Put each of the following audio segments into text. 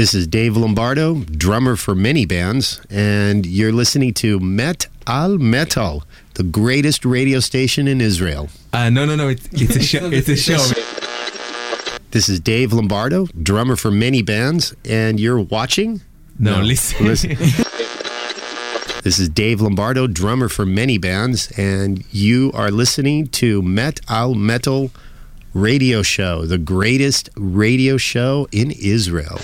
This is Dave Lombardo, drummer for many bands, and you're listening to Met Al Metal, the greatest radio station in Israel. Uh, no, no, no. It's, it's a show. It's a show. This is Dave Lombardo, drummer for many bands, and you're watching? No, listen. listen. This is Dave Lombardo, drummer for many bands, and you are listening to Met Al Metal radio show, the greatest radio show in Israel.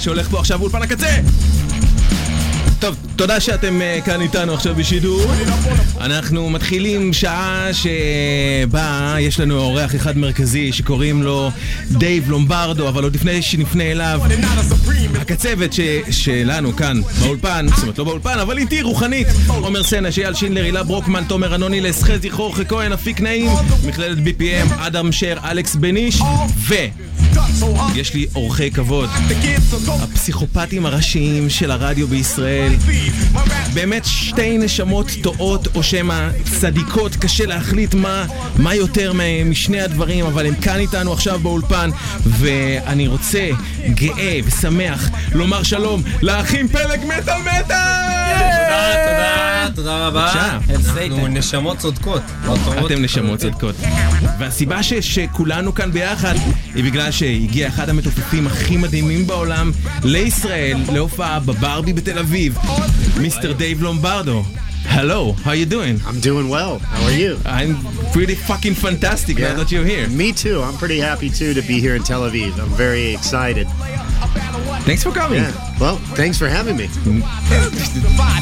שהולך פה עכשיו באולפן הקצה טוב, תודה שאתם uh, כאן איתנו עכשיו בשידור. אנחנו מתחילים שעה שבה יש לנו אורח אחד מרכזי שקוראים לו דייב לומברדו, אבל עוד לפני שנפנה אליו, הקצבת ש... שלנו כאן באולפן, זאת אומרת לא באולפן, אבל איתי רוחנית, עומר סנש, אייל שינדלר, הילה ברוקמן, תומר אנונילס, חזי חורכה כהן, אפיק נעים, מכללת BPM, אדם שר, אלכס בניש, ו... יש לי אורחי כבוד, הפסיכופטים הראשיים של הרדיו בישראל. באמת שתי נשמות טועות או שמא צדיקות, קשה להחליט מה, מה יותר משני הדברים, אבל הם כאן איתנו עכשיו באולפן, ואני רוצה, גאה ושמח, לומר שלום לאחים פלג מטאל מטאל! תודה, תודה, תודה רבה. בבקשה. אנחנו נשמות צודקות. אתם נשמות צודקות. והסיבה ש, שכולנו כאן ביחד היא בגלל שהגיע אחד המתופפים הכי מדהימים בעולם לישראל להופעה בברבי בתל אביב, מיסטר דייב לומברדו. Hello, how you doing? I'm doing well. How are you? I'm pretty fucking fantastic now that you're here. Me too. I'm pretty happy too to be here in Tel Aviv. I'm very excited. Thanks for coming. Yeah. Well, thanks for having me.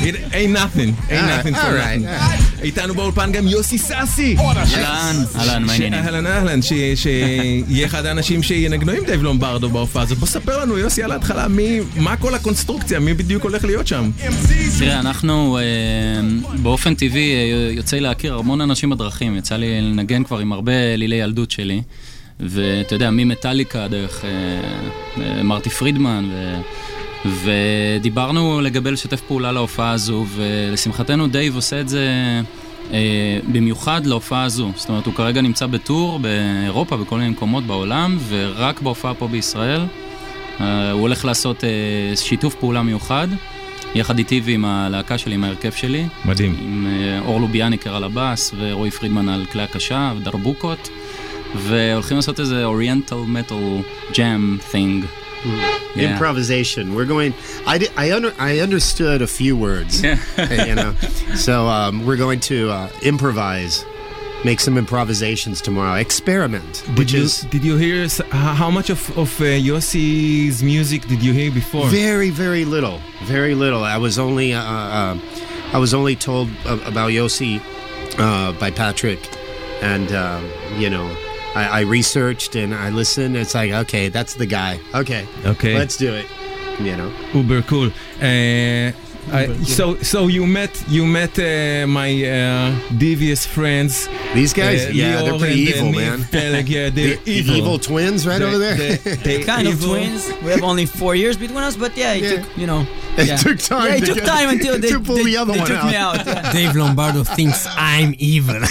It ain't nothing. Ain't All nothing right, for all right, nothing. איתנו באולפן גם יוסי סאסי. אהלן, אהלן, מה העניינים? אהלן אהלן, שיהיה אחד האנשים שינגנו עם דייב לומברדו בהופעה הזאת. בוא ספר לנו, יוסי, על ההתחלה, מה כל הקונסטרוקציה, מי בדיוק הולך להיות שם? תראה, אנחנו אה, באופן טבעי אה, יוצא להכיר המון אנשים בדרכים, יצא לי לנגן כבר עם הרבה אלילי ילדות שלי. ואתה יודע, ממטאליקה דרך אה, אה, מרטי פרידמן, ו... ודיברנו לגבי לשתף פעולה להופעה הזו, ולשמחתנו דייב עושה את זה אה, במיוחד להופעה הזו. זאת אומרת, הוא כרגע נמצא בטור באירופה, בכל מיני מקומות בעולם, ורק בהופעה פה בישראל. אה, הוא הולך לעשות אה, שיתוף פעולה מיוחד, יחד איתי ועם הלהקה שלי, עם ההרכב שלי. מדהים. עם אה, אור לוביאניקר על הבאס, ורועי פרידמן על כלי הקשה, ודרבוקות. והולכים לעשות איזה אוריינטל מטל ג'אם thing. Yeah. Improvisation. We're going. I di- I under I understood a few words. you know, so um, we're going to uh, improvise, make some improvisations tomorrow. Experiment, Did which you, is did you hear s- h- how much of, of uh, Yossi's music did you hear before? very very little, very little. I was only uh, uh, I was only told a- about Yossi uh, by Patrick, and um, you know. I, I researched and I listened. It's like, okay, that's the guy. Okay, Okay. let's do it. You know, Uber cool. Uh, I, so so you met you met uh, my uh, devious friends. these guys, uh, yeah, Lior they're pretty uh, evil, Niv man. Peleg, yeah, they're the, the evil. evil twins right They- over there. they- they kind of twins. We have only four years between us, but yeah, it Yeah. took you know. It took time Yeah, it took time until they, to pull they, the other they one took out. me out. Yeah. Dave Lombardo thinks I'm evil.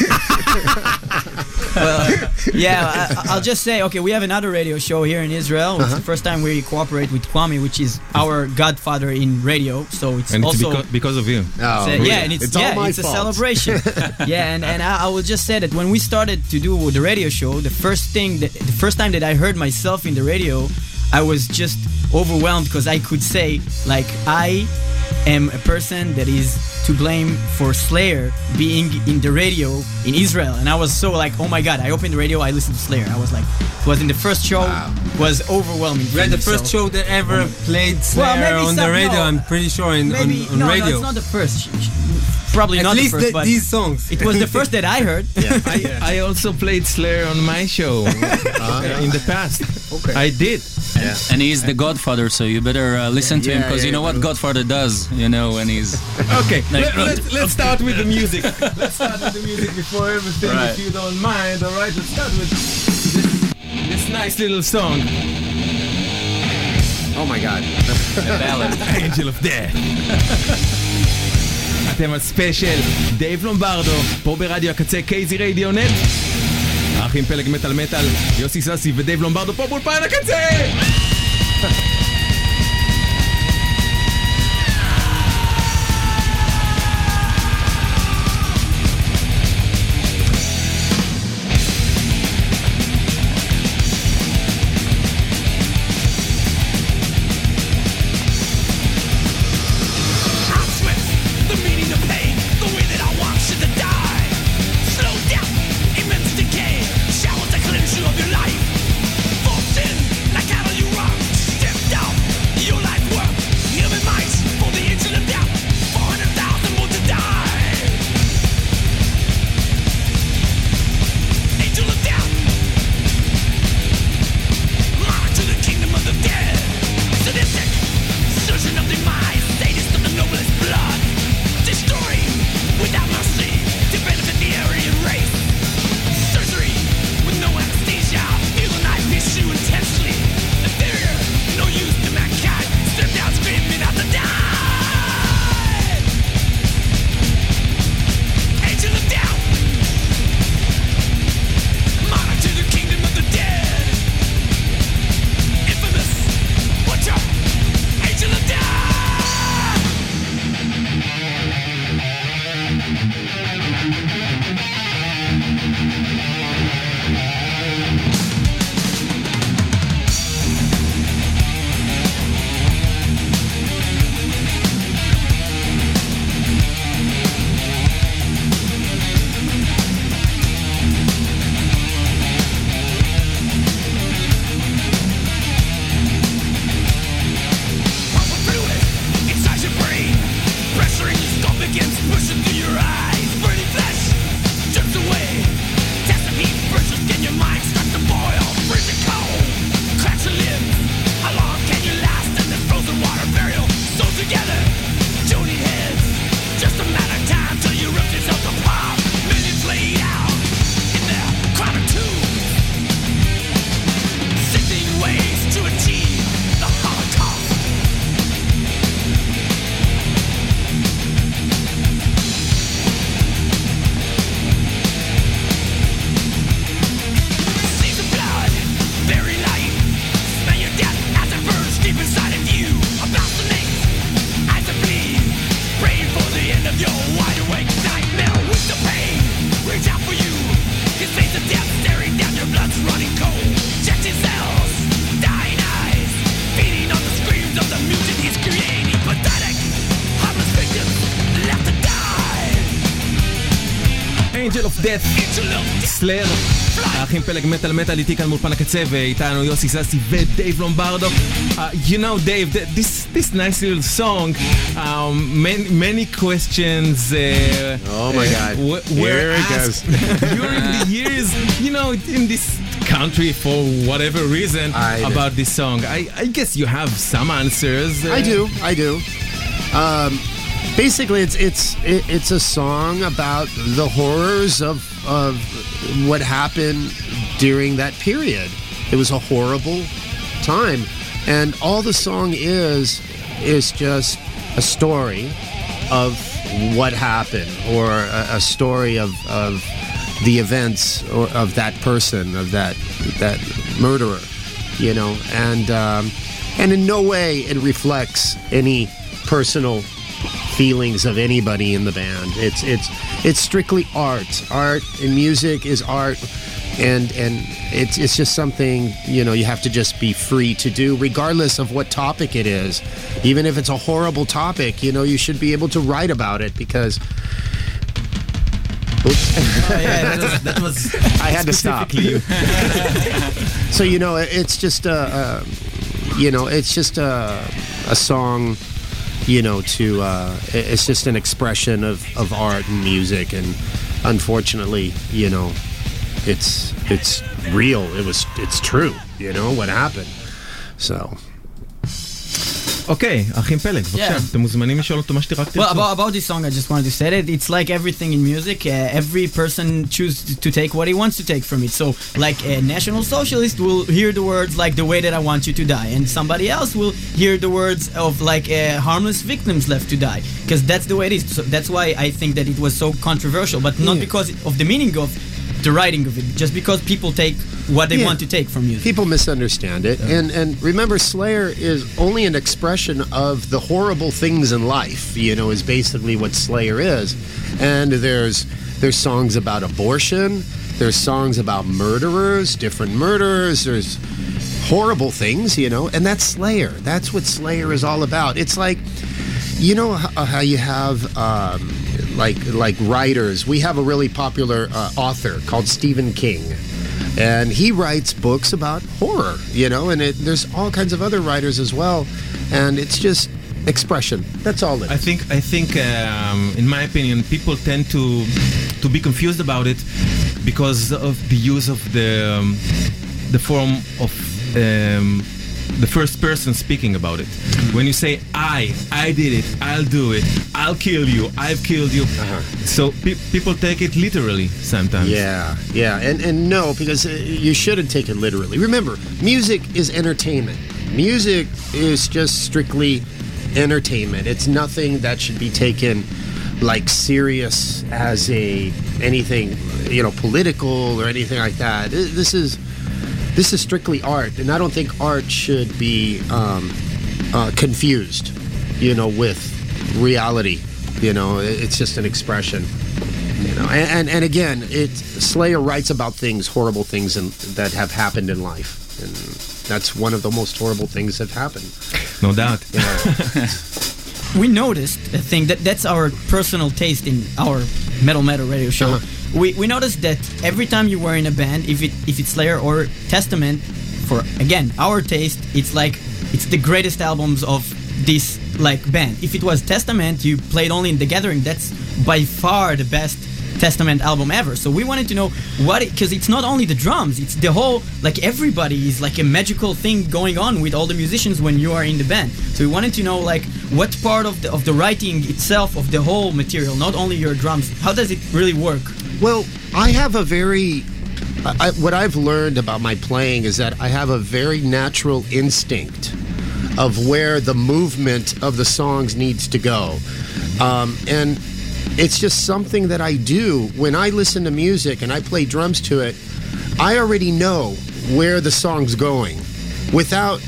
well, yeah, I, I'll just say, okay, we have another radio show here in Israel. It's uh-huh. the first time we cooperate with Kwame, which is our godfather in radio. So it's And it's also. because, because of you. Oh, So, really? yeah, and it's, It's all yeah, my it's a celebration. yeah, and, and I, I will just say that when we started to do the radio show, the first thing, that, the first time that I heard myself in the radio, I was just overwhelmed because I could say like I am a person that is to blame for Slayer being in the radio in Israel, and I was so like, oh my god! I opened the radio, I listened to Slayer. I was like, it was in the first show, was overwhelming. We're the first so- show that ever played Slayer Well, maybe on the radio. no. I'm pretty sure in, Maybe on, on no, radio. no, it's not the first. Sh- sh- Probably At not least the first, the- but these songs. it was the first that I heard. I, I also played Slayer on my show uh, in the past. Okay. I did. And he's the Godfather, so you better uh, listen to him Yeah, because you yeah, know what Godfather does, you know, when he's. Okay, Like- let, let's, let's start with the music. Let's start with the music before everything, Right. if you don't mind. All right, let's start with this, this nice little song. Oh my God. לבאלד. Angel of Death. אתם על ספיישל, דייב לומברדו, פה ברדיו הקצה קייזי רדיו נט. האחים פלג מטאל מטאל, יוסי ססי ודייב לומברדו פה באולפן הקצה! of death. סלאר. האחים פלג מטאל מטאל איתי כאן מאולפן הקצה ואיתנו יוסי ססי ודייב לומברדו. Uh, you know Dave, th- this, this nice little song, um, many, many questions uh, Oh my God. w- were Here it asked during the years, you know, in this country for whatever reason I know. about this song. I, I guess you have some answers. uh, I do, I do. Um, basically, it's it's it, it's a song about the horrors of of what happened during that period. It was a horrible time, and all the song is is just a story of what happened, or a, a story of of the events of that person, of that that murderer, you know, and um, and in no way it reflects any personal feelings of anybody in the band. It's it's it's strictly art. Art and music is art, and and it's it's just something you know you have to just be free to do, regardless of what topic it is. Even if it's a horrible topic, you know you should be able to write about it because. Oops. Oh, yeah, that was, that was I had to stop. You. so you know, it's just a, a you know, it's just a, a song, you know, to uh, it's just an expression of, of art and music, and unfortunately, you know, it's it's real. It was it's true. You know what happened. So אוקיי, האחים פלג, בבקשה, Yeah. אתם מוזמנים לשאול אותו מה שרק Well, תרצו. about, about this song, I just wanted to say that it's like everything in music. Uh, every person chooses to, to take what he wants to take from it. So, like a national socialist will hear the words like "the way that I want you to die," and somebody else will hear the words of like uh, "harmless victims left to die," because that's the way it is. So that's why I think that it was so controversial, but not Yeah. because of the meaning of the writing of it, just because people take what they Yeah. want to take from music. People misunderstand it, and and remember, Slayer is only an expression of the horrible things in life. You know, is basically what Slayer is, and there's there's songs about abortion, there's songs about murderers, different murderers. There's horrible things, you know, and that's Slayer. That's what Slayer is all about. It's like, you know how, how you have um, like like writers. We have a really popular uh, author called Stephen King and he writes books about horror, you know, and it, there's all kinds of other writers as well, and it's just expression. That's all I think I think um, in my opinion people tend to to be confused about it because of the use of the um, the form of um, the first person speaking about it. When you say I, I did it, I'll do it, I'll kill you, I've killed you. So pe- people take it literally sometimes. Yeah, yeah, and and no, because uh, you shouldn't take it literally. Remember, music is entertainment. Music is just strictly entertainment. It's nothing that should be taken like serious as a anything you know political or anything like that. This is this is strictly art, and I don't think art should be um, uh, confused, you know, with reality. You know, it's just an expression. You know, and and, and again, it Slayer writes about things, horrible things, in, that have happened in life, and that's one of the most horrible things that have happened. No doubt. You know? we noticed a thing that that's our personal taste in our metal metal radio show. Uh-huh. We, we noticed that every time you were in a band, if it if it's Slayer or Testament, for again our taste, it's like it's the greatest albums of this like band. If it was Testament, you played only in the Gathering. That's by far the best Testament album ever. So we wanted to know what because it's not only the drums, it's the whole like everybody is like a magical thing going on with all the musicians when you are in the band. So we wanted to know like what part of the of the writing itself of the whole material, not only your drums, how does it really work? Well, I have a very. I, what I've learned about my playing is that I have a very natural instinct of where the movement of the songs needs to go. Um, and it's just something that I do when I listen to music and I play drums to it. I already know where the song's going without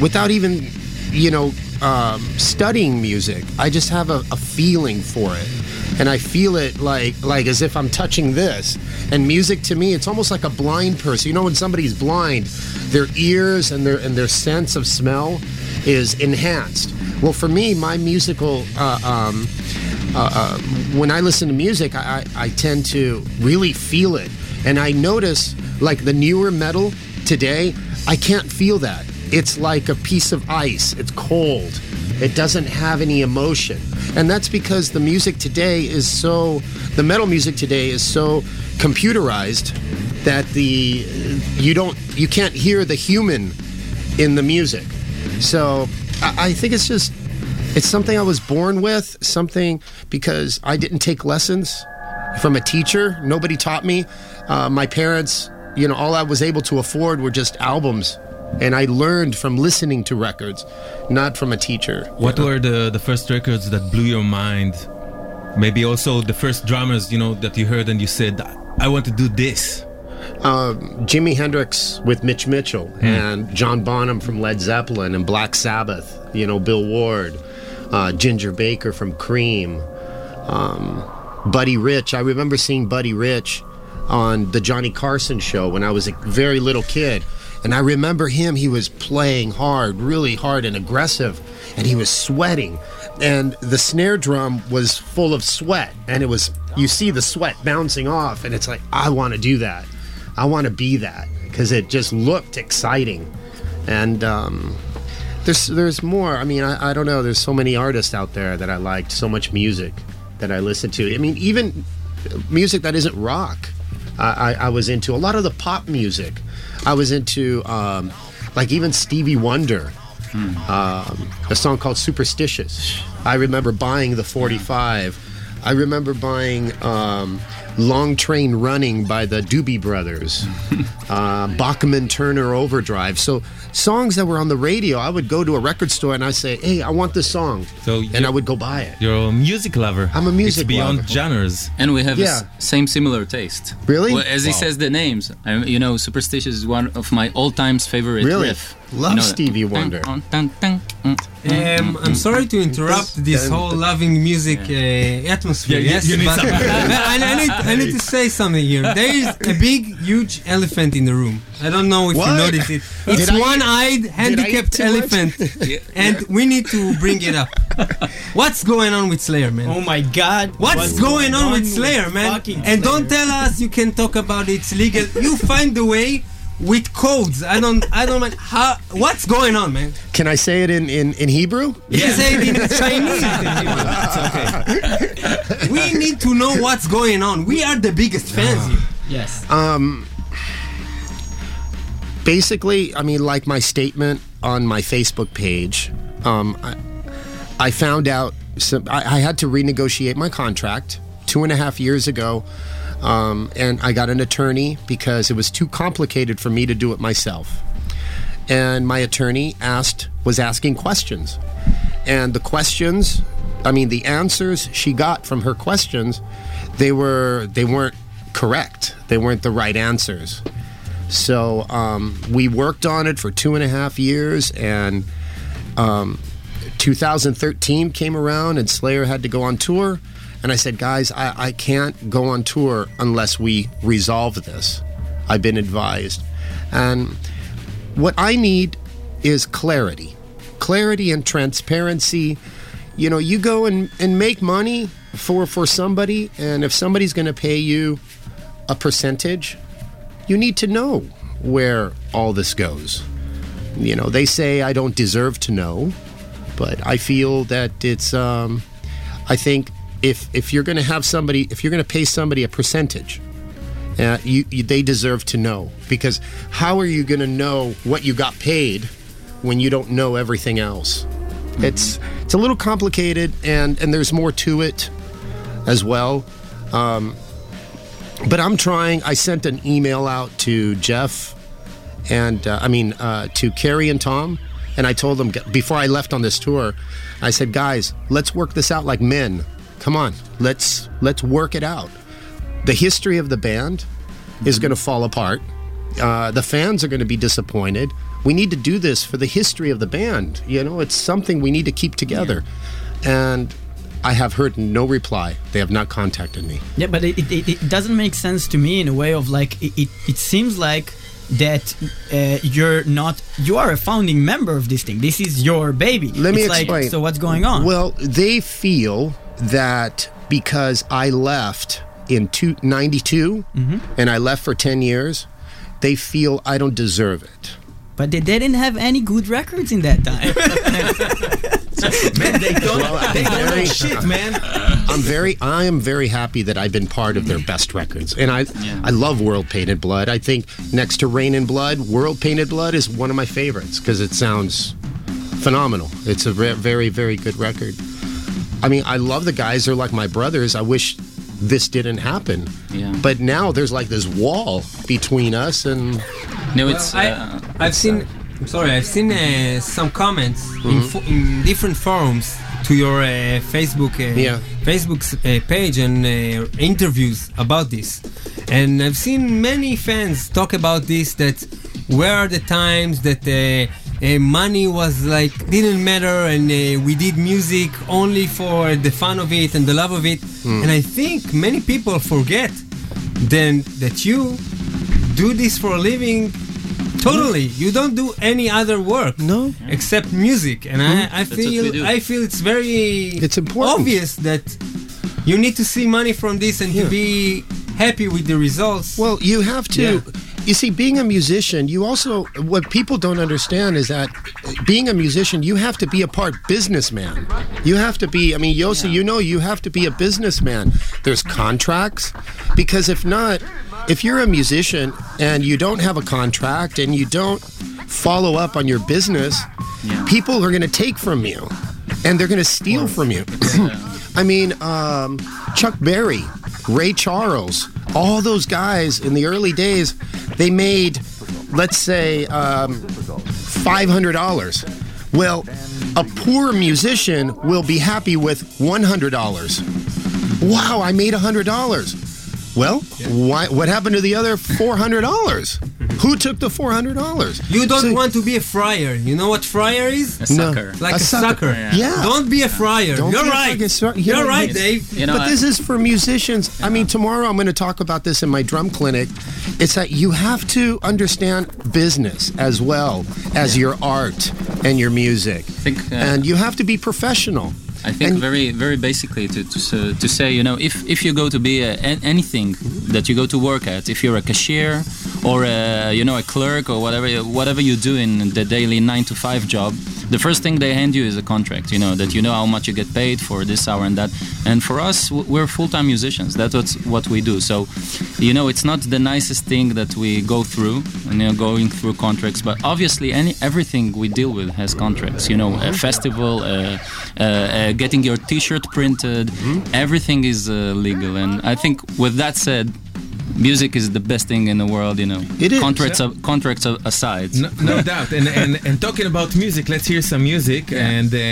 without even you know um, studying music i just have a, a feeling for it and i feel it like like as if i'm touching this and music to me it's almost like a blind person you know when somebody's blind their ears and their and their sense of smell is enhanced well for me my musical uh, um, uh, uh, when I listen to music, I, I, I tend to really feel it. And I notice, like the newer metal today, I can't feel that. It's like a piece of ice, it's cold, it doesn't have any emotion. And that's because the music today is so, the metal music today is so computerized that the, you don't, you can't hear the human in the music. So I, I think it's just it's something I was born with, something because I didn't take lessons from a teacher. Nobody taught me. Uh, my parents, you know, all I was able to afford were just albums. And I learned from listening to records, not from a teacher. What were the, the first records that blew your mind? Maybe also the first drummers, you know, that you heard and you said, I want to do this. um, Jimi Hendrix with Mitch Mitchell and John Bonham from Led Zeppelin and Black Sabbath, you know, Bill Ward, uh, Ginger Baker from Cream, um, Buddy Rich. I remember seeing Buddy Rich on the Johnny Carson show when I was a very little kid. And I remember him, he was playing hard, really hard and aggressive, and he was sweating. And the snare drum was full of sweat, and it was, you see the sweat bouncing off, and it's like, I want to do that. I want to be that because it just looked exciting. And um, there's there's more. I mean, I, I don't know. There's so many artists out there that I liked, so much music that I listened to. I mean, even music that isn't rock, I, I, I was into a lot of the pop music. I was into um, like even Stevie Wonder. um, a song called Superstitious. I remember buying the 45. I remember buying um, Long Train Running by the Doobie Brothers, uh, Bachman Turner Overdrive. So songs that were on the radio, I would go to a record store and I'd say, hey, I want this song. So and I would go buy it. You're a music lover. I'm a music It's beyond lover. genres. And we have Yeah. the same similar taste. Really? Well, as he says the names, I, you know, Superstitious is one of my all times favorite Really? riff. Love You know that. Stevie Wonder. Dun, dun, dun, dun, dun. Um, I'm sorry to interrupt this whole loving music uh, atmosphere. Yeah, yes, you need but I, I need, I need to say something here. There is a big, huge elephant in the room. I don't know if What? you noticed it. It's Did one-eyed, handicapped too much? elephant, and we need to bring it up. What's going on with Slayer, man? Oh my God! What's, going on with Slayer, man? fucking And don't tell us you can talk about it, it's legal. You find the way with codes. I don't, I don't mind. How? What's going on, man? Can I say it in, in, in Hebrew? You can say it in Chinese. It's okay. We need to know what's going on. We are the biggest fans here. Yes. Um basically, I mean, like my statement on my Facebook page, um, I, I found out some, I, I had to renegotiate my contract two and a half years ago, um, and I got an attorney because it was too complicated for me to do it myself. And my attorney asked was asking questions, and the questions, I mean, the answers she got from her questions, they were they weren't correct. They weren't the right answers. So um, we worked on it for two and a half years, and um, 2013 came around, and Slayer had to go on tour. And I said, guys, I, I can't go on tour unless we resolve this. I've been advised. And what I need is clarity clarity and transparency. You know, you go and, and make money for, for somebody, and if somebody's going to pay you a percentage, you need to know where all this goes. You know, they say I don't deserve to know, but I feel that it's. Um, I think if if you're going to have somebody, if you're going to pay somebody a percentage, uh, you, you they deserve to know because how are you going to know what you got paid when you don't know everything else? It's it's a little complicated, and and there's more to it as well. Um, but I'm trying. I sent an email out to Jeff and uh, I mean uh, to Kerry and Tom, and I told them before I left on this tour, I said, guys, let's work this out like men. Come on, let's let's work it out. The history of the band is going to fall apart. Uh, the fans are going to be disappointed. We need to do this for the history of the band. You know, it's something we need to keep together. And I have heard no reply. They have not contacted me. Yeah, but it, it, it doesn't make sense to me in a way of like it, it, it seems like that uh, you're not you are a founding member of this thing. This is your baby. Let me It's like, explain. so what's going on? Well, they feel that because I left in two, 92 Mm-hmm. and I left for 10 years, they feel I don't deserve it. but they, they didn't have any good records in that time. Man, they don't, they don't very- shit, man. I'm very I am very happy that I've been part of their best records. And I Yeah. I love World Painted Blood. I think next to Reign in Blood, World Painted Blood is one of my favorites because it sounds phenomenal. It's a re- very very good record. I mean, I love the guys. They're like my brothers. I wish this didn't happen. Yeah. But now there's like this wall between us and No, it's. I, uh, I've seen. I'm sorry. I've seen uh, some comments Mm-hmm. in, fo- in different forums to your uh, Facebook uh, Yeah. Facebook's uh, page and uh, interviews about this, and I've seen many fans talk about this. That where are the times that uh, uh, money was like didn't matter, and uh, we did music only for the fun of it and the love of it. Hmm. And I think many people forget then that you do this for a living totally you don't do any other work No. except music and I, mm-hmm. I feel i feel it's very It's important. obvious that you need to see money from this and Yeah. to be happy with the results Well, you have to. Yeah. You see, being a musician, you also what people don't understand is that being a musician, you have to be a part businessman. You have to be. I mean, Yossi, you know, you have to be a businessman. There's contracts because if not, if you're a musician and you don't have a contract and you don't follow up on your business, people are going to take from you, and they're going to steal from you. I mean, um, Chuck Berry, Ray Charles, all those guys in the early days, they made, let's say, um, $500. Well, a poor musician will be happy with $100. Wow, I made $100. Well, why, what happened to the other $400? Who took the $400? You don't So- want to be a friar. You know what friar is? A sucker. Like a, A sucker. sucker. Yeah. Don't be a friar. Don't You're be a right. fucking. You You're know, right, Dave. You know, but this is for musicians. I mean, tomorrow I'm going to talk about this in my drum clinic. It's that you have to understand business as well as your art and your music. think, uh, and you have to be professional. I think And- very, very basically to, to, to say, you know, if, if you go to be a, anything that you go to work at, if you're a cashier or a, you know a clerk or whatever whatever you do in the daily nine to five job, the first thing they hand you is a contract. You know that you know how much you get paid for this hour and that. And for us, we're full-time musicians. That's what we do. So, you know, it's not the nicest thing that we go through, you know, going through contracts. But obviously, any everything we deal with has contracts. You know, a festival, uh, uh, uh, getting your T-shirt printed, everything is uh, legal. And I think, with that said Music is the best thing in the world, you know. It is. Contracts, a- contracts a- aside. No, no doubt. And, and and talking about music, let's hear some music. And uh, uh,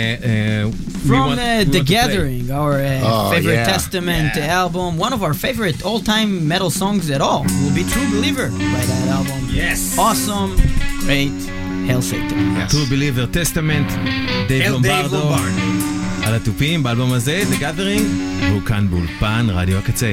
we From want- uh, we The want to play. Gathering, our uh, Oh, favorite yeah. Testament album, one of our favorite all-time metal songs at all, will be True Believer by that album. Yes. Awesome, great, Hail Satan. True Believer Testament, דייב אל דייב לומברדו, לומברד. על התופים באלבום הזה, The Gathering, והוא כאן באולפן רדיו הקצה.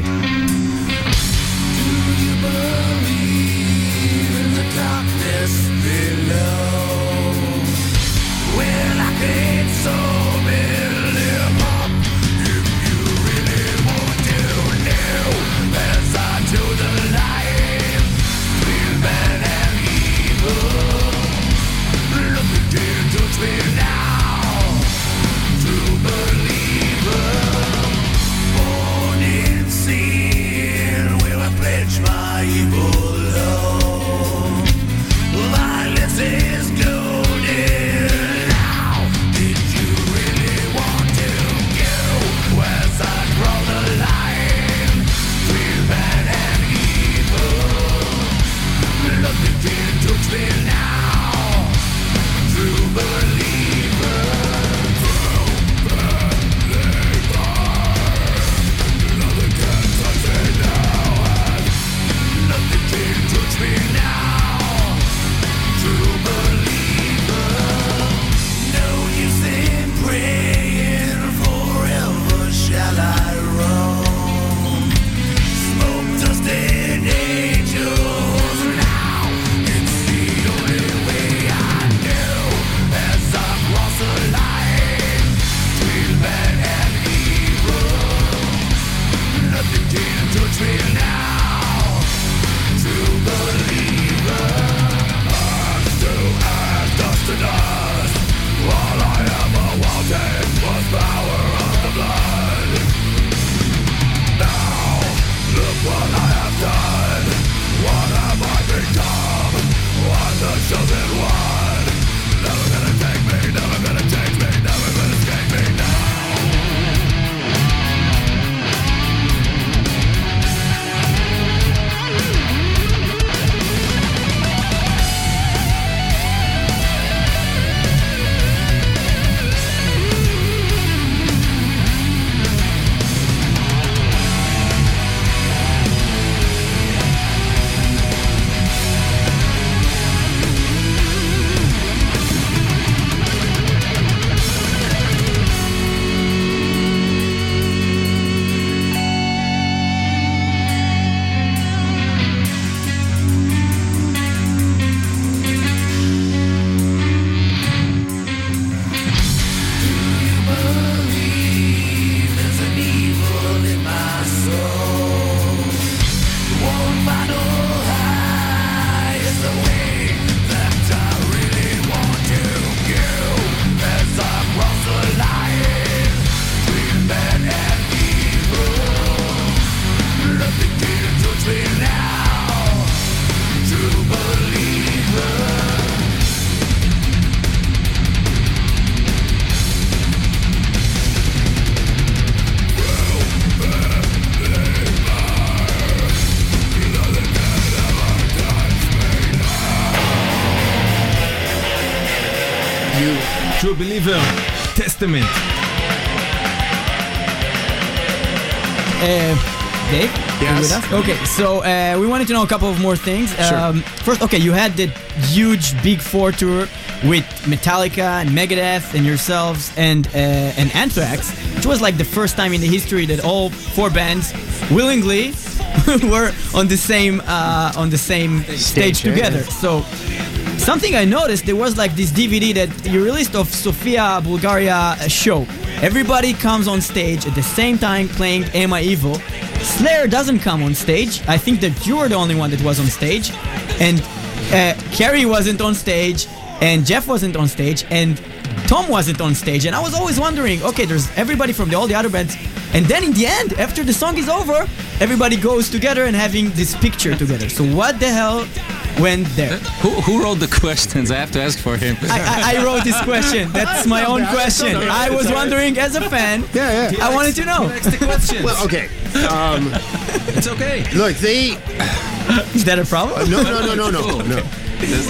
True Testament. Uh, Dave? Yes. with us? Okay, so uh, we wanted to know a couple of more things. Sure. Um, first, okay, you had the huge Big Four tour with Metallica and Megadeth and yourselves and uh, and Anthrax, which was like the first time in the history that all four bands willingly were on the same uh, on the same stage, Stage, together. yeah. So something I noticed there was like this DVD that you released of Sofia Bulgaria uh, show. Everybody comes on stage at the same time playing Am I Evil. Slayer doesn't come on stage. I think that you were the only one that was on stage, and uh, Kerry wasn't on stage, and Jeff wasn't on stage, and Tom wasn't on stage. And I was always wondering, okay, there's everybody from the, all the other bands, and then in the end, after the song is over, everybody goes together and having this picture together. So what the hell went there? Who, who wrote the questions? I have to ask for him. I, I, I wrote this question. That's my own question. I was wondering as a fan. Yeah, yeah. I wanted to know. Next questions. Well, okay. Um, It's okay. look, they. Is that a problem? No, no, no, no, no, no.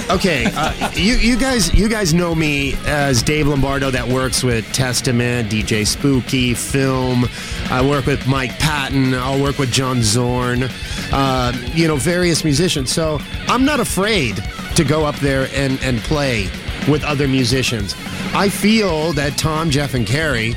Okay, uh, you you guys you guys know me as Dave Lombardo that works with Testament, DJ Spooky, Film. I work with Mike Patton. I'll work with John Zorn. Uh, you know, various musicians. So I'm not afraid to go up there and and play with other musicians. I feel that Tom, Jeff, and Kerry.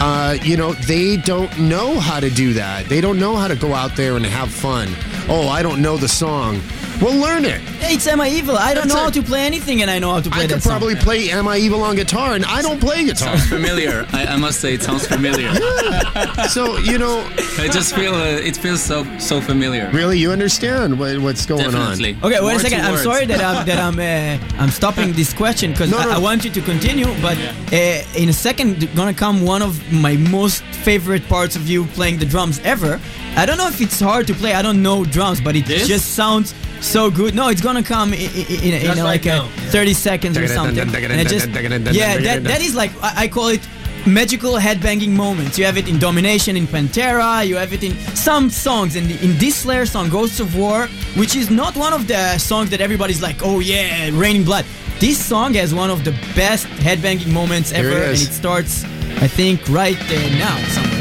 Uh, you know, they don't know how to do that. They don't know how to go out there and have fun. Oh, I don't know the song. Well, learn it. It's Am I Evil? I don't That's know it. how to play anything, and I know how to play this. I that could song. probably play Am I Evil on guitar, and I don't play guitar. Sounds familiar. I, I must say, it sounds familiar. so, you know, I just feel uh, it feels so so familiar. really, you understand what, what's going Definitely. on. Okay, wait More a second. I'm words. sorry that I'm that I'm uh, I'm stopping this question because No, I, no. I want you to continue. But uh, in a second, gonna come one of my most favorite parts of you playing the drums ever. I don't know if it's hard to play. I don't know drums, but it This? just sounds so good. No, it's gonna come in, in, in, in like right a now. 30 seconds or something. And just, yeah, that, that is like I, I call it magical headbanging moments. You have it in Domination, in Pantera. You have it in some songs. And in this Slayer song, Ghosts of War, which is not one of the songs that everybody's like, oh yeah, Raining Blood. This song has one of the best headbanging moments ever, it and it starts, I think, right uh, now somewhere.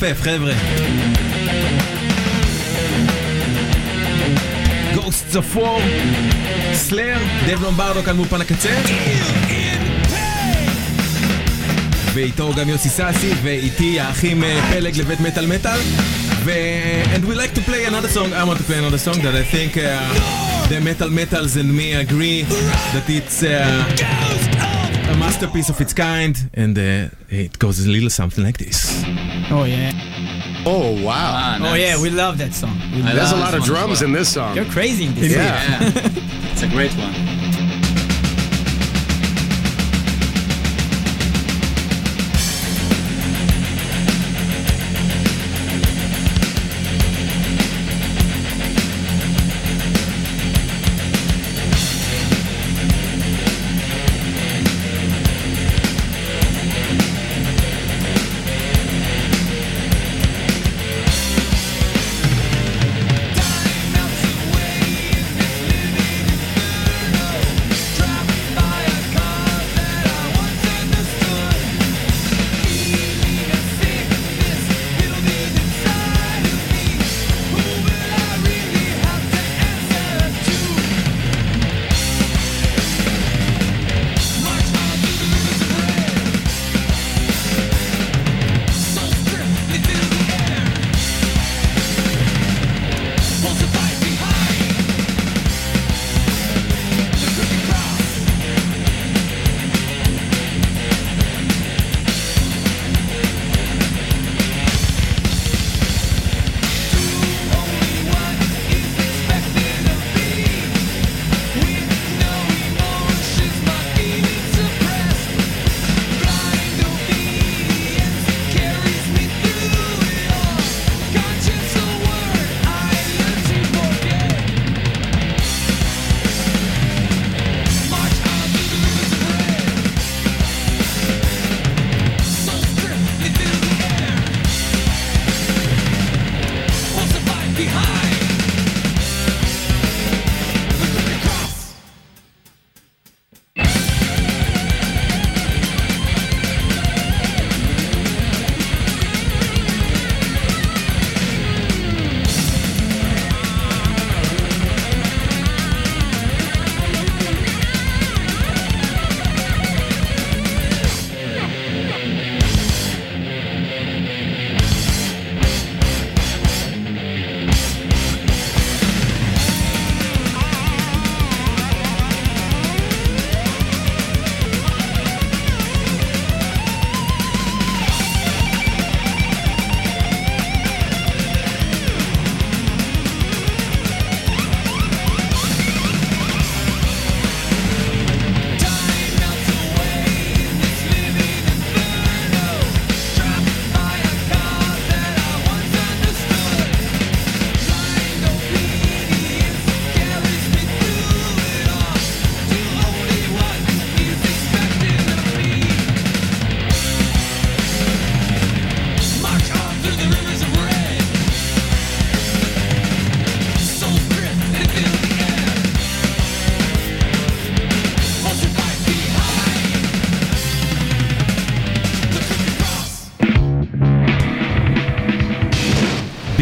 זה מתופף, חבר'ה. Ghosts of War, סלאר, דב לומברדו כאן מאולפן הקצה. ואיתו גם יוסי סאסי, ואיתי האחים אה, פלג לבית מטאל מטאל. ו... And we like to play another song, I want to play another song that I think uh, the metal metals and me agree that it's uh, masterpiece of its kind, and uh, it goes a little something like this. Oh yeah. Oh, wow. Ah, Oh yeah, we love that song. We I There's a lot of drums well. in this song. You're crazy in this. Yeah. Yeah, it's a great one.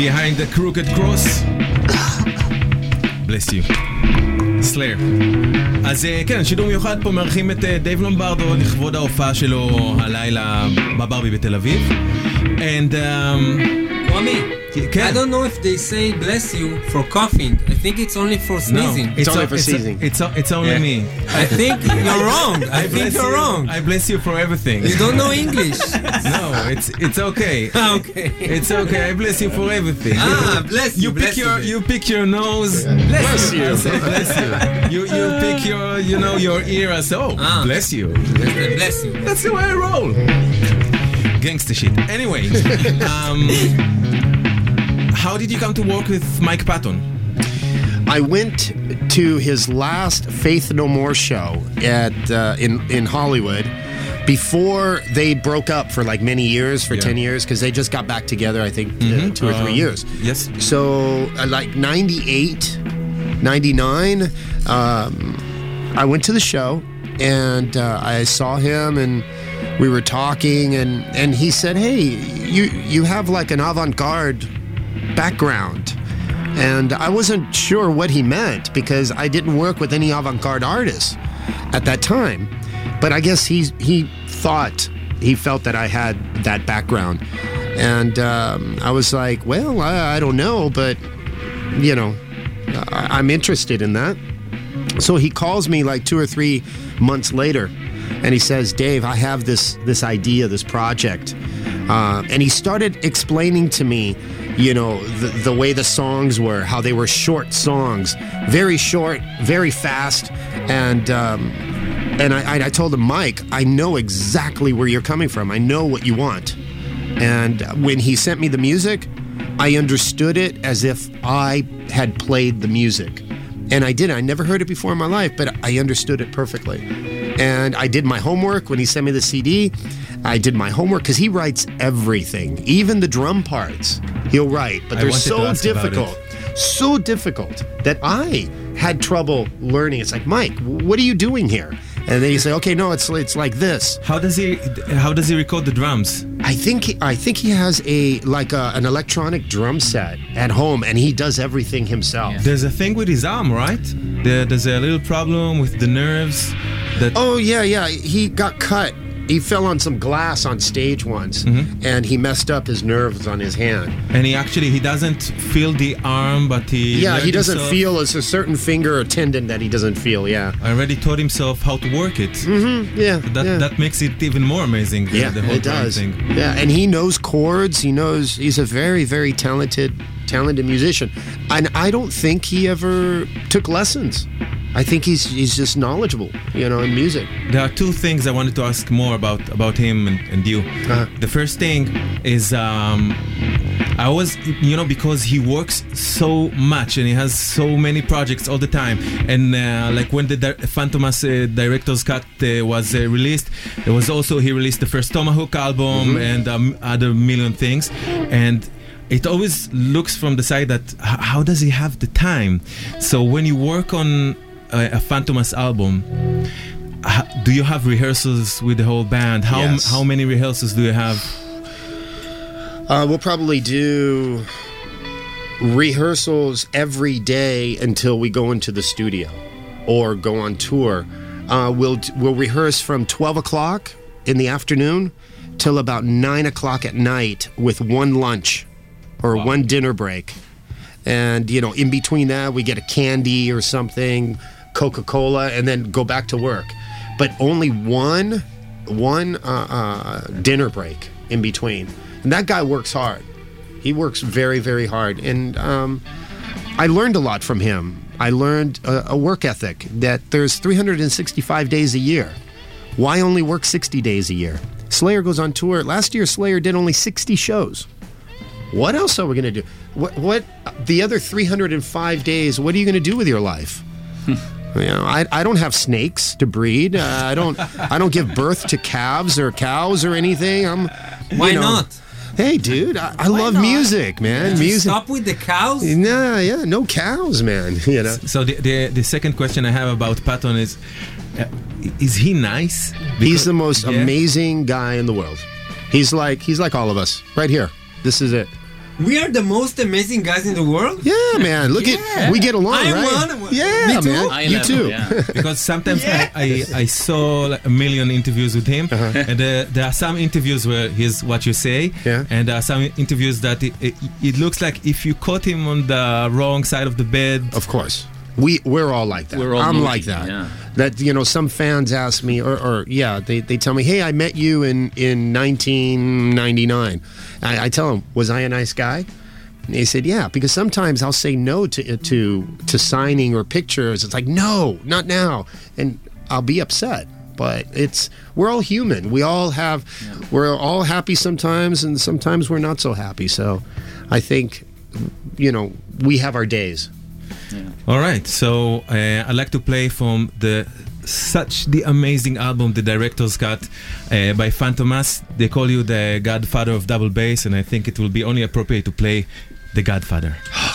Behind the crooked cross. bless you. סלאר. אז אה, כן, שידור מיוחד פה מארחים את אה, דייב לומברדו לכבוד ההופעה שלו הלילה בברבי בתל אביב. And, um, Kwame, כן. I don't know if they say bless you for coughing. I think it's only for sneezing. No, It's only for it's, sneezing. It's, it's only Yeah. me. I think you're wrong. I, think you're you. wrong. I bless you for everything. You don't know English. no, it's it's okay. okay. It's okay. I bless you for everything. Ah, bless you. You bless pick your you. you pick your nose. Bless you. I say bless you. You you pick your you know your ear. I say oh Ah. bless you. Bless you. That's the way I roll. Gangster shit. Anyway, um, how did you come to work with Mike Patton? I went to his last Faith No More show at uh, in in Hollywood before they broke up for like many years for Yeah. 10 years because they just got back together I think uh, two or three Um, years Yes. so uh, like 98 99 um, I went to the show and uh, I saw him and we were talking and and he said hey you you have like an avant-garde background and I wasn't sure what he meant because I didn't work with any avant-garde artists at that time. But I guess he he thought he felt that I had that background, and um, I was like, well, I, I don't know, but you know, I, I'm interested in that. So he calls me like two or three months later, and he says, "Dave, I have this this idea, this project," uh, and he started explaining to me, you know, the, the way the songs were, how they were short songs, very short, very fast, and. Um, and I, I told him, Mike, I know exactly where you're coming from. I know what you want. And when he sent me the music, I understood it as if I had played the music. And I did. I never heard it before in my life, but I understood it perfectly. And I did my homework when he sent me the CD. I did my homework because he writes everything, even the drum parts. He'll write, but they're so ask about it. difficult, so difficult that I had trouble learning. It's like, Mike, what are you doing here? And then you say, okay, no, it's it's like this. How does he how does he record the drums? I think he, I think he has a like a, an electronic drum set at home, and he does everything himself. There's a thing with his arm, right? There, there's a little problem with the nerves. That Oh yeah, yeah. He got cut. He fell on some glass on stage once, mm-hmm. and he messed up his nerves on his hand. and he actually he doesn't feel the arm, but he Yeah, he doesn't himself- feel it's a certain finger or tendon that he doesn't feel. Yeah, I already taught himself how to work it. Mm-hmm, yeah. That yeah. that makes it even more amazing. the- yeah, the whole it does. Thing. Yeah, and he knows chords. He knows he's a very, very talented, talented musician. And I don't think he ever took lessons. I think he's he's just knowledgeable, you know, in music. There are two things I wanted to ask more about about him and, and you. Uh-huh. The first thing is um, I always, you know, because he works so much and he has so many projects all the time. And uh, like when the di- Fantomas uh, director's cut uh, was uh, released, there was also he released the first Tomahawk album and um, other million things. And it always looks from the side that how does he have the time? So when you work on a, Fantomas album, do you have rehearsals with the whole band? How Yes. how many rehearsals do you have? Uh, we'll probably do rehearsals every day until we go into the studio or go on tour. Uh, we'll we'll rehearse from twelve o'clock in the afternoon till about nine o'clock at night with one lunch or one dinner break. And you know, in between that, we get a candy or something, Coca Cola, and then go back to work. But only one one uh, uh, dinner break in between. And that guy works hard. He works very, very hard. And um, I learned a lot from him. I learned a, a work ethic that there's 365 days a year. Why only work 60 days a year? Slayer goes on tour. Last year, Slayer did only 60 shows. What else are we going to do? What, what, the other 305 days, what are you going to do with your life? You know, I, I don't have snakes to breed. Uh, I don't I don't give birth to calves or cows or anything. I'm Why know- not? Hey, dude, I, I love not? music, man. Music. Stop with the cows. Nah, yeah, no cows, man. You know. So the, the the second question I have about Patton is, uh, is he nice? He's the most Yeah. amazing guy in the world. He's like he's like all of us right here. This is it. We are the most amazing guys in the world. Yeah, man. Look Yeah. at we get along, I'm right? one Yeah, Me too. man. High you level, too. yeah. because sometimes I, I, I saw like a million interviews with him, and uh, there are some interviews where he's what you say, Yeah. and there are some interviews that it, it, it looks like if you caught him on the wrong side of the bed. Of course. We we're all like that. We're all I'm moody, like that. yeah. That you know, some fans ask me, or, or yeah, they, they tell me, hey, I met you in in 1999. I, I tell him, was I a nice guy? And they said, yeah, because sometimes I'll say no to to to signing or pictures. It's like, no, not now, and I'll be upset. But it's we're all human. We all have we're all happy sometimes, and sometimes we're not so happy. So, I think, you know, we have our days. All right, so uh, I'd like to play from the such the amazing album, the director's cut uh, by Fantomas. They call you the Godfather of double bass, and I think it will be only appropriate to play the Godfather.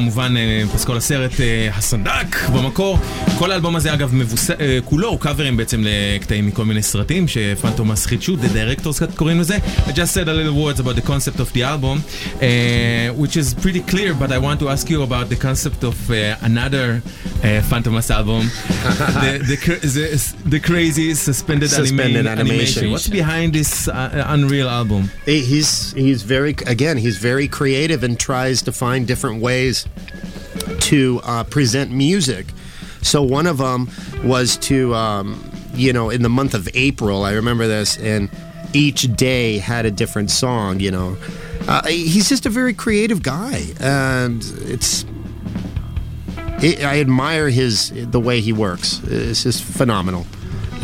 כמובן אה, פסקול הסרט אה, הסנדק במקור. כל האלבום הזה אגב מבוס... אה, כולו הוא קאברים בעצם לקטעים מכל מיני סרטים שפנטומאס חידשו, The Director's קוראים לזה. I just said a little words about the concept of the album, uh, which is pretty clear, but I want to ask you about the concept of uh, another uh, Phantomas album, the, the, the, the crazy suspended, Suspended anima- animation. What's behind this uh, unreal album? he's he's very again he's very creative and tries to find different ways to uh, present music. So one of them was to um, you know in the month of april i remember this and each day had a different song you know. Uh, he's just a very creative guy and it's i admire his the way he works. It's just phenomenal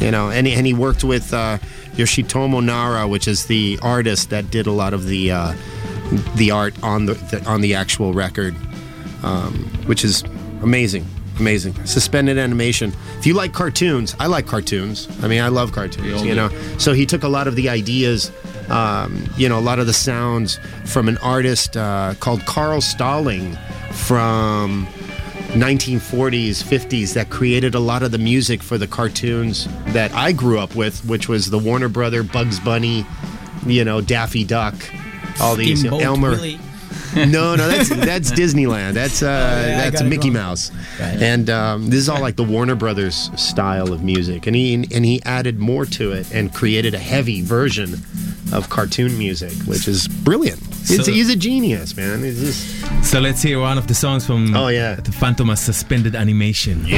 you know and, and he worked with uh, yoshitomo nara which is the artist that did a lot of the uh, the art on the, the on the actual record um, which is amazing amazing. Suspended animation. If you like cartoons, I like cartoons. I mean, I love cartoons. You know, so he took a lot of the ideas, um, you know, a lot of the sounds from an artist uh, called Carl Stalling from 1940s, 50s that created a lot of the music for the cartoons that I grew up with, which was the Warner Brother, Bugs Bunny, you know, Daffy Duck, all these Steamboat Elmer. Willie. No, no, that's that's Disneyland. That's uh, yeah, I that's Mickey wrong. Mouse, and um, this is all like the Warner Brothers style of music. And he and he added more to it and created a heavy version of cartoon music, which is brilliant. So- he's a genius, man. Just So let's hear one of the songs from Oh, yeah. the Phantom of Suspended Animation. Phantom,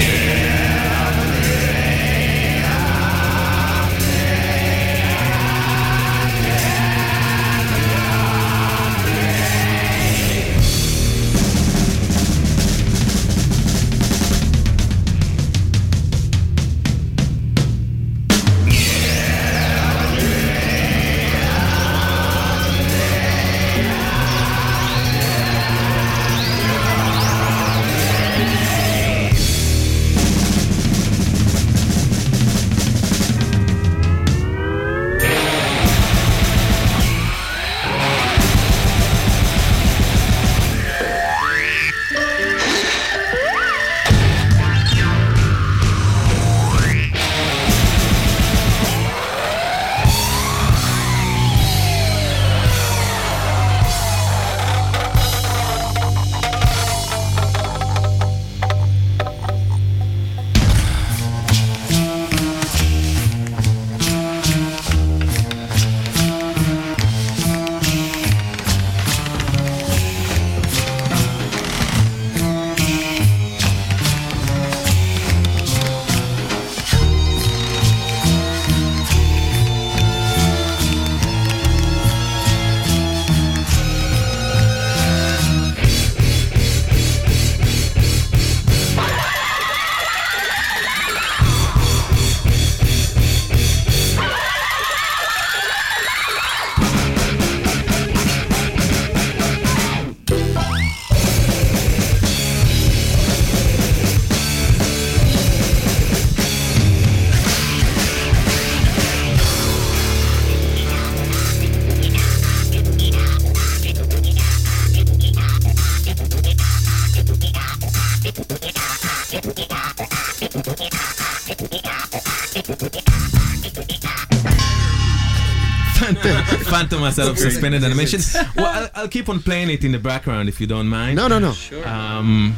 myself suspended animations. well, I'll, I'll, keep on playing it in the background if you don't mind. No, no, no. Sure. Um,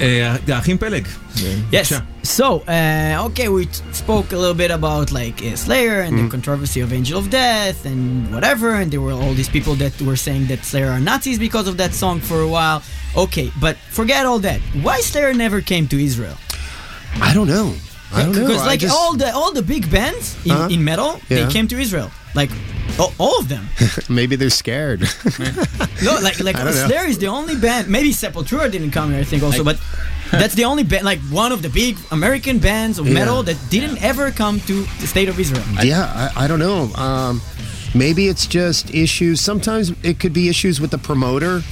eh, uh, האחים Peleg. Yes. So, uh, okay, we spoke a little bit about like uh, Slayer and mm. the mm-hmm. controversy of Angel of Death and whatever, and there were all these people that were saying that Slayer are Nazis because of that song for a while. Okay, but forget all that. Why Slayer never came to Israel? I don't know. I don't know. Because like just... all the all the big bands in, uh-huh. in metal, yeah. they came to Israel. Like all, all of them. maybe they're scared. No, like like I don't know. Slayer is the only band. Maybe Sepultura didn't come here, I think also, but that's the only band, like one of the big American bands of Yeah. metal that didn't ever come to the state of Israel. yeah, I, I don't know. Um, maybe it's just issues. Sometimes it could be issues with the promoter,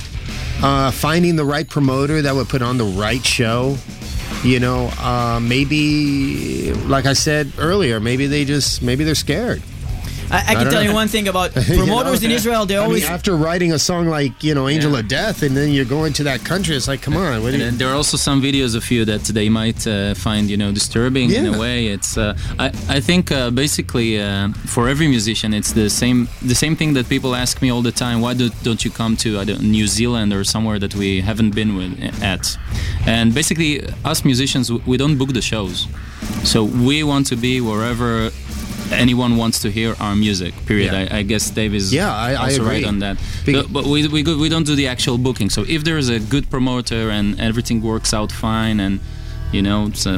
uh, finding the right promoter that would put on the right show. You know, uh, maybe, like I said earlier, maybe they just maybe they're scared. I, I can don't tell know. you one thing about You know? promoters in Israel. They I mean, always after writing a song like you know Angel of Death, and then you're going to that country, it's like, come on, what And you? then there are also some videos of you that they might uh, find, you know, disturbing in a way. It's, uh, I, I think, uh, basically, uh, for every musician, it's the same, the same thing that people ask me all the time. Why do, don't you come to I don't, New Zealand or somewhere that we haven't been with at? And basically, us musicians, we don't book the shows, so we want to be wherever anyone wants to hear our music. Period. Yeah. I, I guess Dave is Yeah, I- I also agree. right on that. Be- But- but we, we, we don't do the actual booking. So if there is a good promoter and everything works out fine, and you know, so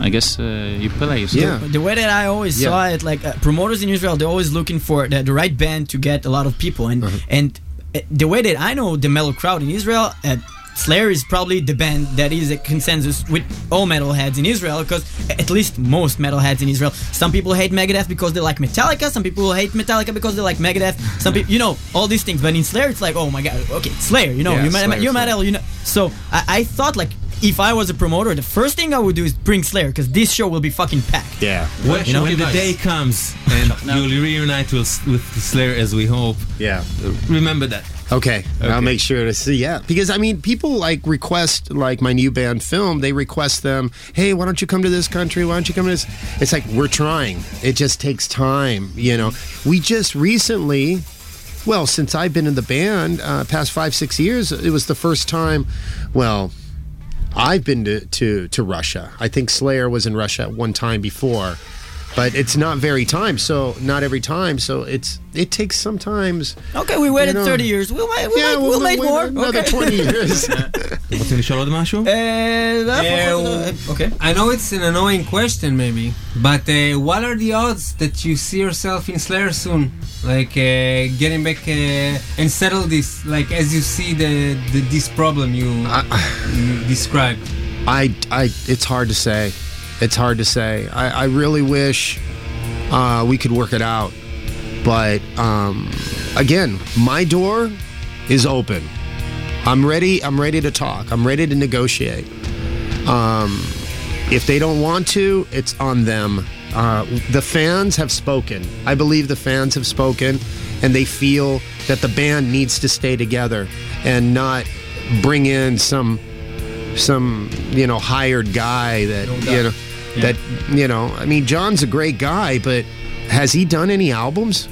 I guess uh, you play. So Yeah. the way that I always Yeah. saw it, like uh, promoters in Israel, they're always looking for the, the right band to get a lot of people, and Uh-huh. and uh, the way that I know the metal crowd in Israel, uh, Slayer is probably the band that is a consensus with all metalheads in Israel, because at least most metalheads in Israel. Some people hate Megadeth because they like Metallica. Some people hate Metallica because they like Megadeth. Some people, you know, all these things. But in Slayer, it's like, oh my god, okay, Slayer, you know, Yeah, Slayer, you're Slayer. metal, you know. So I, I thought like if I was a promoter, the first thing I would do is bring Slayer because this show will be fucking packed. Yeah. When, You know? when the day comes and you'll reunite with, with Slayer as we hope, Yeah. remember that. Okay. I'll make sure to see. Yeah, because I mean, people like request like my new band Philm. They request them. Hey, why don't you come to this country? Why don't you come to this? It's like we're trying. It just takes time. You know, we just recently. Well, since I've been in the band, uh, past five six years, it was the first time. Well, I've been to, to to Russia. I think Slayer was in Russia at one time before, but it's not very time. So not every time. So it's it takes sometimes. Okay, we waited know. 30 years. We'll, ma- we'll, Yeah, make, we'll, we'll make wait more. another okay. 20 years. אתם רוצים לשאול עוד משהו? Uh, okay. I know it's an annoying question, maybe, but uh, what are the odds that you see yourself in Slayer soon? Like uh, getting back uh, and settle this, like as you see the, the this problem you, you described. I, I, it's hard to say. It's hard to say. I, I really wish uh, we could work it out, but um, again, my door is open. I'm ready. I'm ready to talk. I'm ready to negotiate. Um, if they don't want to, it's on them. Uh, the fans have spoken. I believe the fans have spoken, and they feel that the band needs to stay together and not bring in some some you know hired guy that you know that you know. I mean, John's a great guy, but has he done any albums?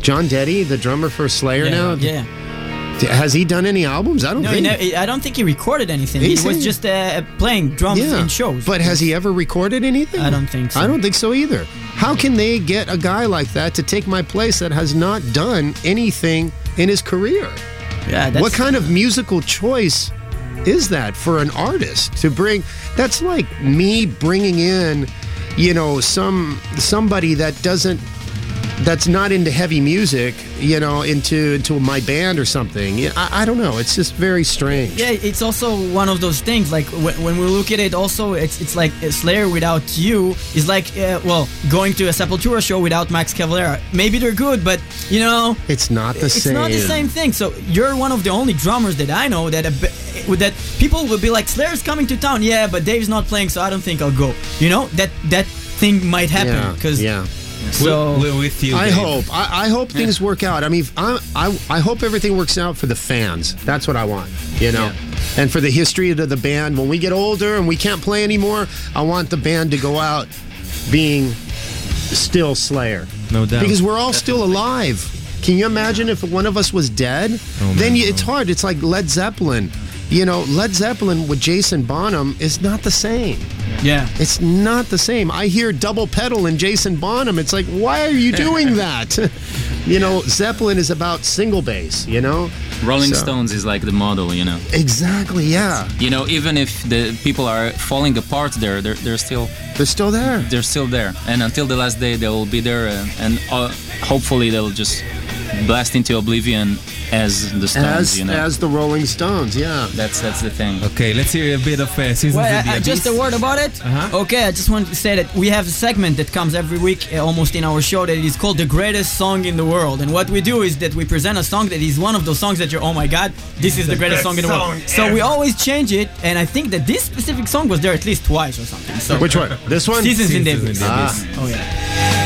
John Dette, the drummer for Slayer Yeah, now, yeah. has he done any albums? I don't No, think. I don't think he recorded anything. He He's was just uh, playing drums yeah, in shows. But has he ever recorded anything? I don't think so. I don't think so either. How can they get a guy like that to take my place that has not done anything in his career? yeah, that's, what kind of musical choice is that for an artist to bring? That's like me bringing in, you know, some somebody that doesn't that's not into heavy music, you know, into into my band or something. I, I don't know. It's just very strange. Yeah, it's also one of those things. Like when, when we look at it, also it's it's like Slayer without you is like uh, well going to a Sepultura show without Max Cavalera. Maybe they're good, but you know It's not the it's same. It's not the same thing. So you're one of the only drummers that I know that a, that people will be like Slayer's coming to town. Yeah, but Dave's not playing, so I don't think I'll go. You know that that thing might happen Yeah, because yeah. So We're with you. I Dave. hope. I, I hope things work out. I mean, I, I I hope everything works out for the fans. That's what I want. You know, and for the history of the band. When we get older and we can't play anymore, I want the band to go out being still Slayer. No doubt. Because we're all still alive. Can you imagine if one of us was dead? Oh, then you, it's hard. It's like Led Zeppelin. You know, Led Zeppelin with Jason Bonham is not the same. yeah. It's not the same. I hear double pedal in Jason Bonham. It's like, why are you doing that? you know, Zeppelin is about single bass, you know? Rolling So- Stones is like the model, you know. Exactly, yeah. You know, even if the people are falling apart there, they're, they're still They're still there. they're still there, and until the last day they will be there, uh, and uh, hopefully they'll just blast into oblivion as the Stones. As, you know, as the Rolling Stones, yeah. that's that's the thing. Okay, let's hear a bit of uh, Seasons Well, in the uh, just a word about it. Uh-huh. Okay, I just wanted to say that we have a segment that comes every week, uh, almost in our show, that is called the greatest song in the world. And what we do is that we present a song that is one of those songs that you're, oh my god, this is the greatest song in the world. So we always change it, and I think that this specific song was there at least twice or something. So Which one? This one? Seasons in the Abyss. Ah. Oh yeah.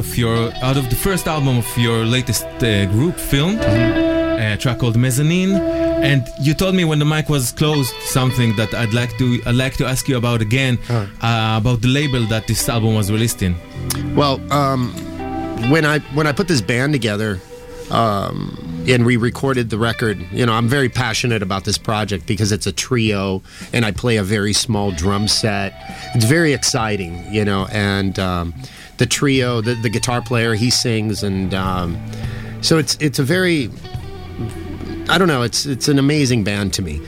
Of your out of the first album of your latest uh, group Philm, a track called Mezzanine. And you told me when the mic was closed something that I'd like to I'd like to ask you about again uh, about the label that this album was released in. Well, um, when I when I put this band together, um, and we recorded the record, you know, I'm very passionate about this project because it's a trio, and I play a very small drum set. It's very exciting, you know, and um, the trio, the, the guitar player, he sings, and um, so it's it's a very I don't know. It's it's an amazing band to me.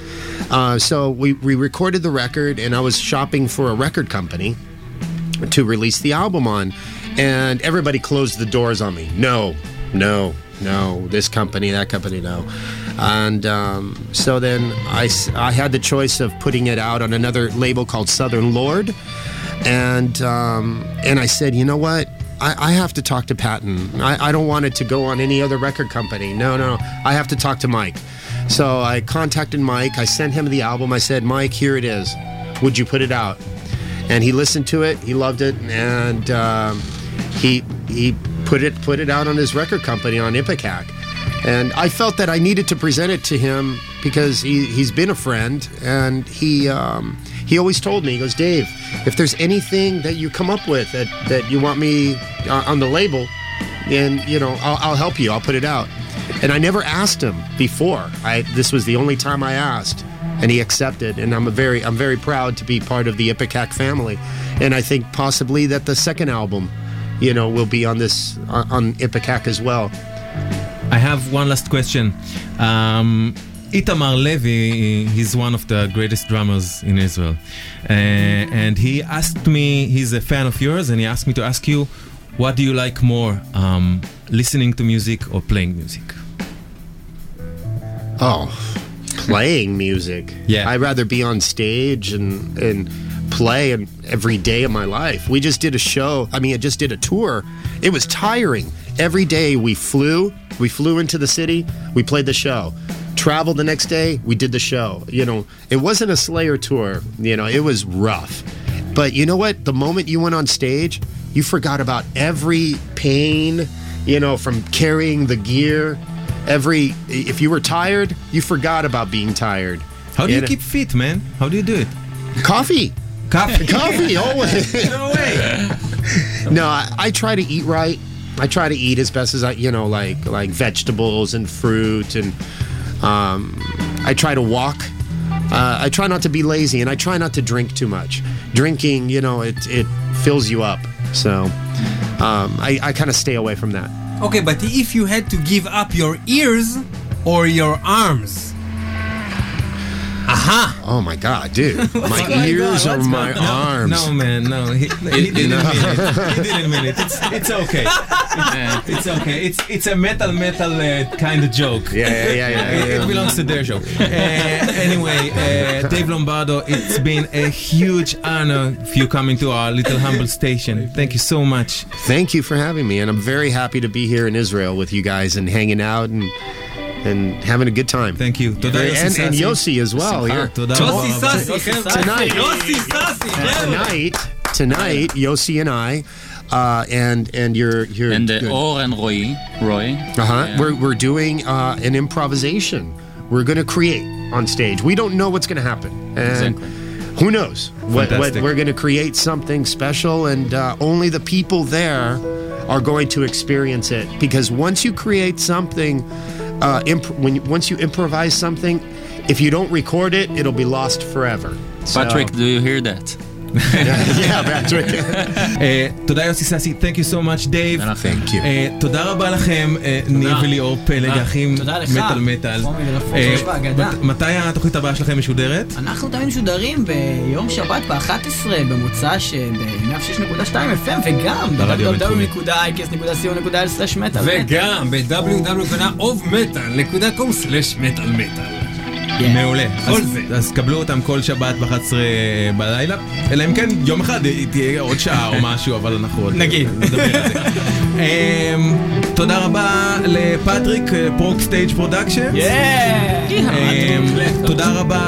Uh, so we we recorded the record, and I was shopping for a record company to release the album on, and everybody closed the doors on me. No, no, no. This company, that company, no. And um, so then I, I had the choice of putting it out on another label called Southern Lord, and um, and I said, you know what? I, I have to talk to Patton. I, I don't want it to go on any other record company. No, no, I have to talk to Mike. So I contacted Mike. I sent him the album. I said, Mike, here it is. Would you put it out? And he listened to it. He loved it, and um, he he put it put it out on his record company on Ipecac. And I felt that I needed to present it to him because he, he's been a friend, and he um, he always told me, he goes, Dave, if there's anything that you come up with that, that you want me uh, on the label, and you know, I'll, I'll help you. I'll put it out. And I never asked him before. I this was the only time I asked, and he accepted. And I'm a very I'm very proud to be part of the Ipecac family. And I think possibly that the second album, you know, will be on this on Ipecac as well. I have one last question. Um, Itamar Levy, he's one of the greatest drummers in Israel. Uh, and he asked me, he's a fan of yours, and he asked me to ask you, what do you like more, um, listening to music or playing music? Oh, playing music. Yeah. I'd rather be on stage and and play and every day of my life. We just did a show. I mean, I just did a tour. It was tiring. Every day we flew, we flew into the city, we played the show. Traveled the next day, we did the show. You know, it wasn't a Slayer tour. You know, it was rough. But you know what? The moment you went on stage, you forgot about every pain, you know, from carrying the gear. Every if you were tired, you forgot about being tired. How do you And- keep fit, man? How do you do it? coffee? Coffee. Coffee always. no way. no, I, I try to eat right. I try to eat as best as I, you know, like like vegetables and fruit, and um, I try to walk. Uh, I try not to be lazy, and I try not to drink too much. Drinking, you know, it it fills you up. So um, I, I kind of stay away from that. Okay, but if you had to give up your ears or your arms, aha! Oh my God, dude! My ears on? or my going on? arms? No, man, no. He, he didn't mean it. He didn't mean it. It's, it's okay. It's, it's okay. It's it's a metal metal uh, kind of joke. Yeah, yeah, yeah, yeah, It, it belongs to their show. Uh, anyway, uh, Dave Lombardo, it's been a huge honor for you coming to our little humble station. Thank you so much. Thank you for having me, and I'm very happy to be here in Israel with you guys and hanging out and and having a good time. Thank you. Yeah. And, and Yossi as well here. Yossi Sassi. Tonight. Yossi Sassi. Tonight, tonight, Yossi and I. Uh, and and your your and uh, Or and Roy Roy. Uh huh. Yeah. We're we're doing uh, an improvisation. We're going to create on stage. We don't know what's going to happen. And exactly. Who knows? What, what, we're going to create something special, and uh, only the people there are going to experience it. Because once you create something uh, imp- when you, once you improvise something, if you don't record it, it'll be lost forever. So- Patrick, do you hear that? Yeah, Patrick. אה, תודה יוסי סאסי, Thank you so much, דייב. Thank you. אה, תודה רבה לכם, אה, ניב וליאור פלג, האחים לך. מטאל מטאל. אה, מתי התוכנית הבאה שלכם משודרת? אנחנו תמיד משודרים ביום שבת ב-11 במוצ"ש ב-106.2 FM וגם. ב-www.icast.co.il/metal. וגם ב-www.ofmetal.com/מטאל מטאל. מעולה. כל אז- זה. אז קבלו אותם כל שבת ב-11 בלילה, אלא אם כן יום אחד תהיה עוד שעה או משהו, אבל אנחנו עוד נגיד. נדבר על זה. אמ, תודה רבה לפטריק, פרוק סטייג' פרודקשן. אמ, תודה רבה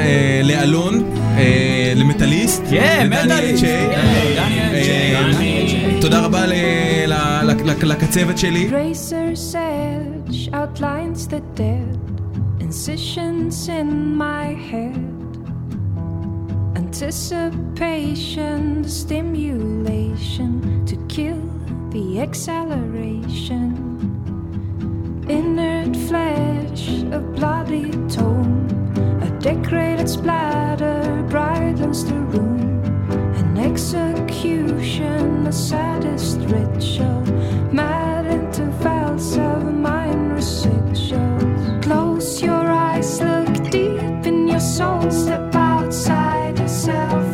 אה, לאלון, אה, למטאליסט. מטאליסט. אה. תודה רבה ל- ל- ל- לקצבת שלי. Razor's edge outlines the incisions in my head. Anticipation, stimulation to kill the acceleration. Inert flesh, a bloody tone, a decorated splatter brightens the room. An execution, a saddest ritual, mad intervals of mind. Soul, step outside yourself